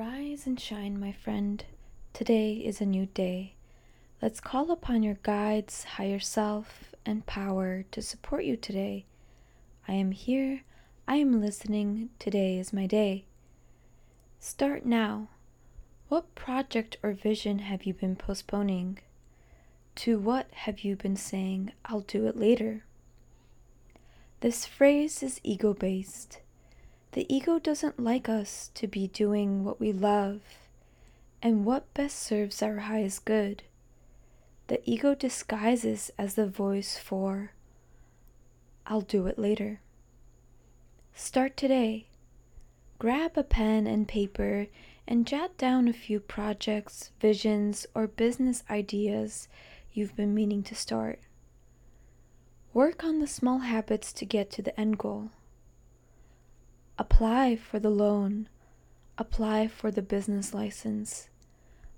Rise and shine, my friend. Today is a new day. Let's call upon your guides, higher self, and power to support you today. I am here. I am listening. Today is my day. Start now. What project or vision have you been postponing? To what have you been saying, I'll do it later? This phrase is ego based. The ego doesn't like us to be doing what we love and what best serves our highest good. The ego disguises as the voice for, I'll do it later. Start today. Grab a pen and paper and jot down a few projects, visions, or business ideas you've been meaning to start. Work on the small habits to get to the end goal. Apply for the loan. Apply for the business license.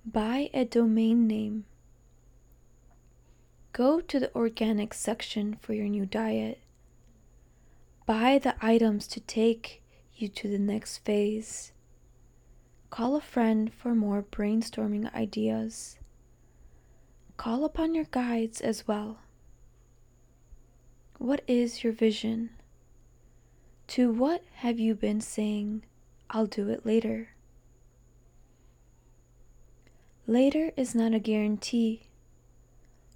Buy a domain name. Go to the organic section for your new diet. Buy the items to take you to the next phase. Call a friend for more brainstorming ideas. Call upon your guides as well. What is your vision? To what have you been saying, I'll do it later? Later is not a guarantee.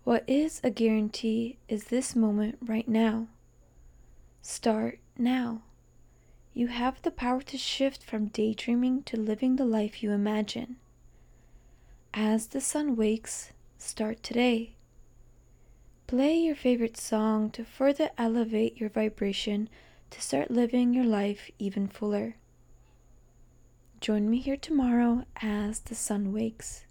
What is a guarantee is this moment right now. Start now. You have the power to shift from daydreaming to living the life you imagine. As the sun wakes, start today. Play your favorite song to further elevate your vibration to start living your life even fuller. Join me here tomorrow as the sun wakes.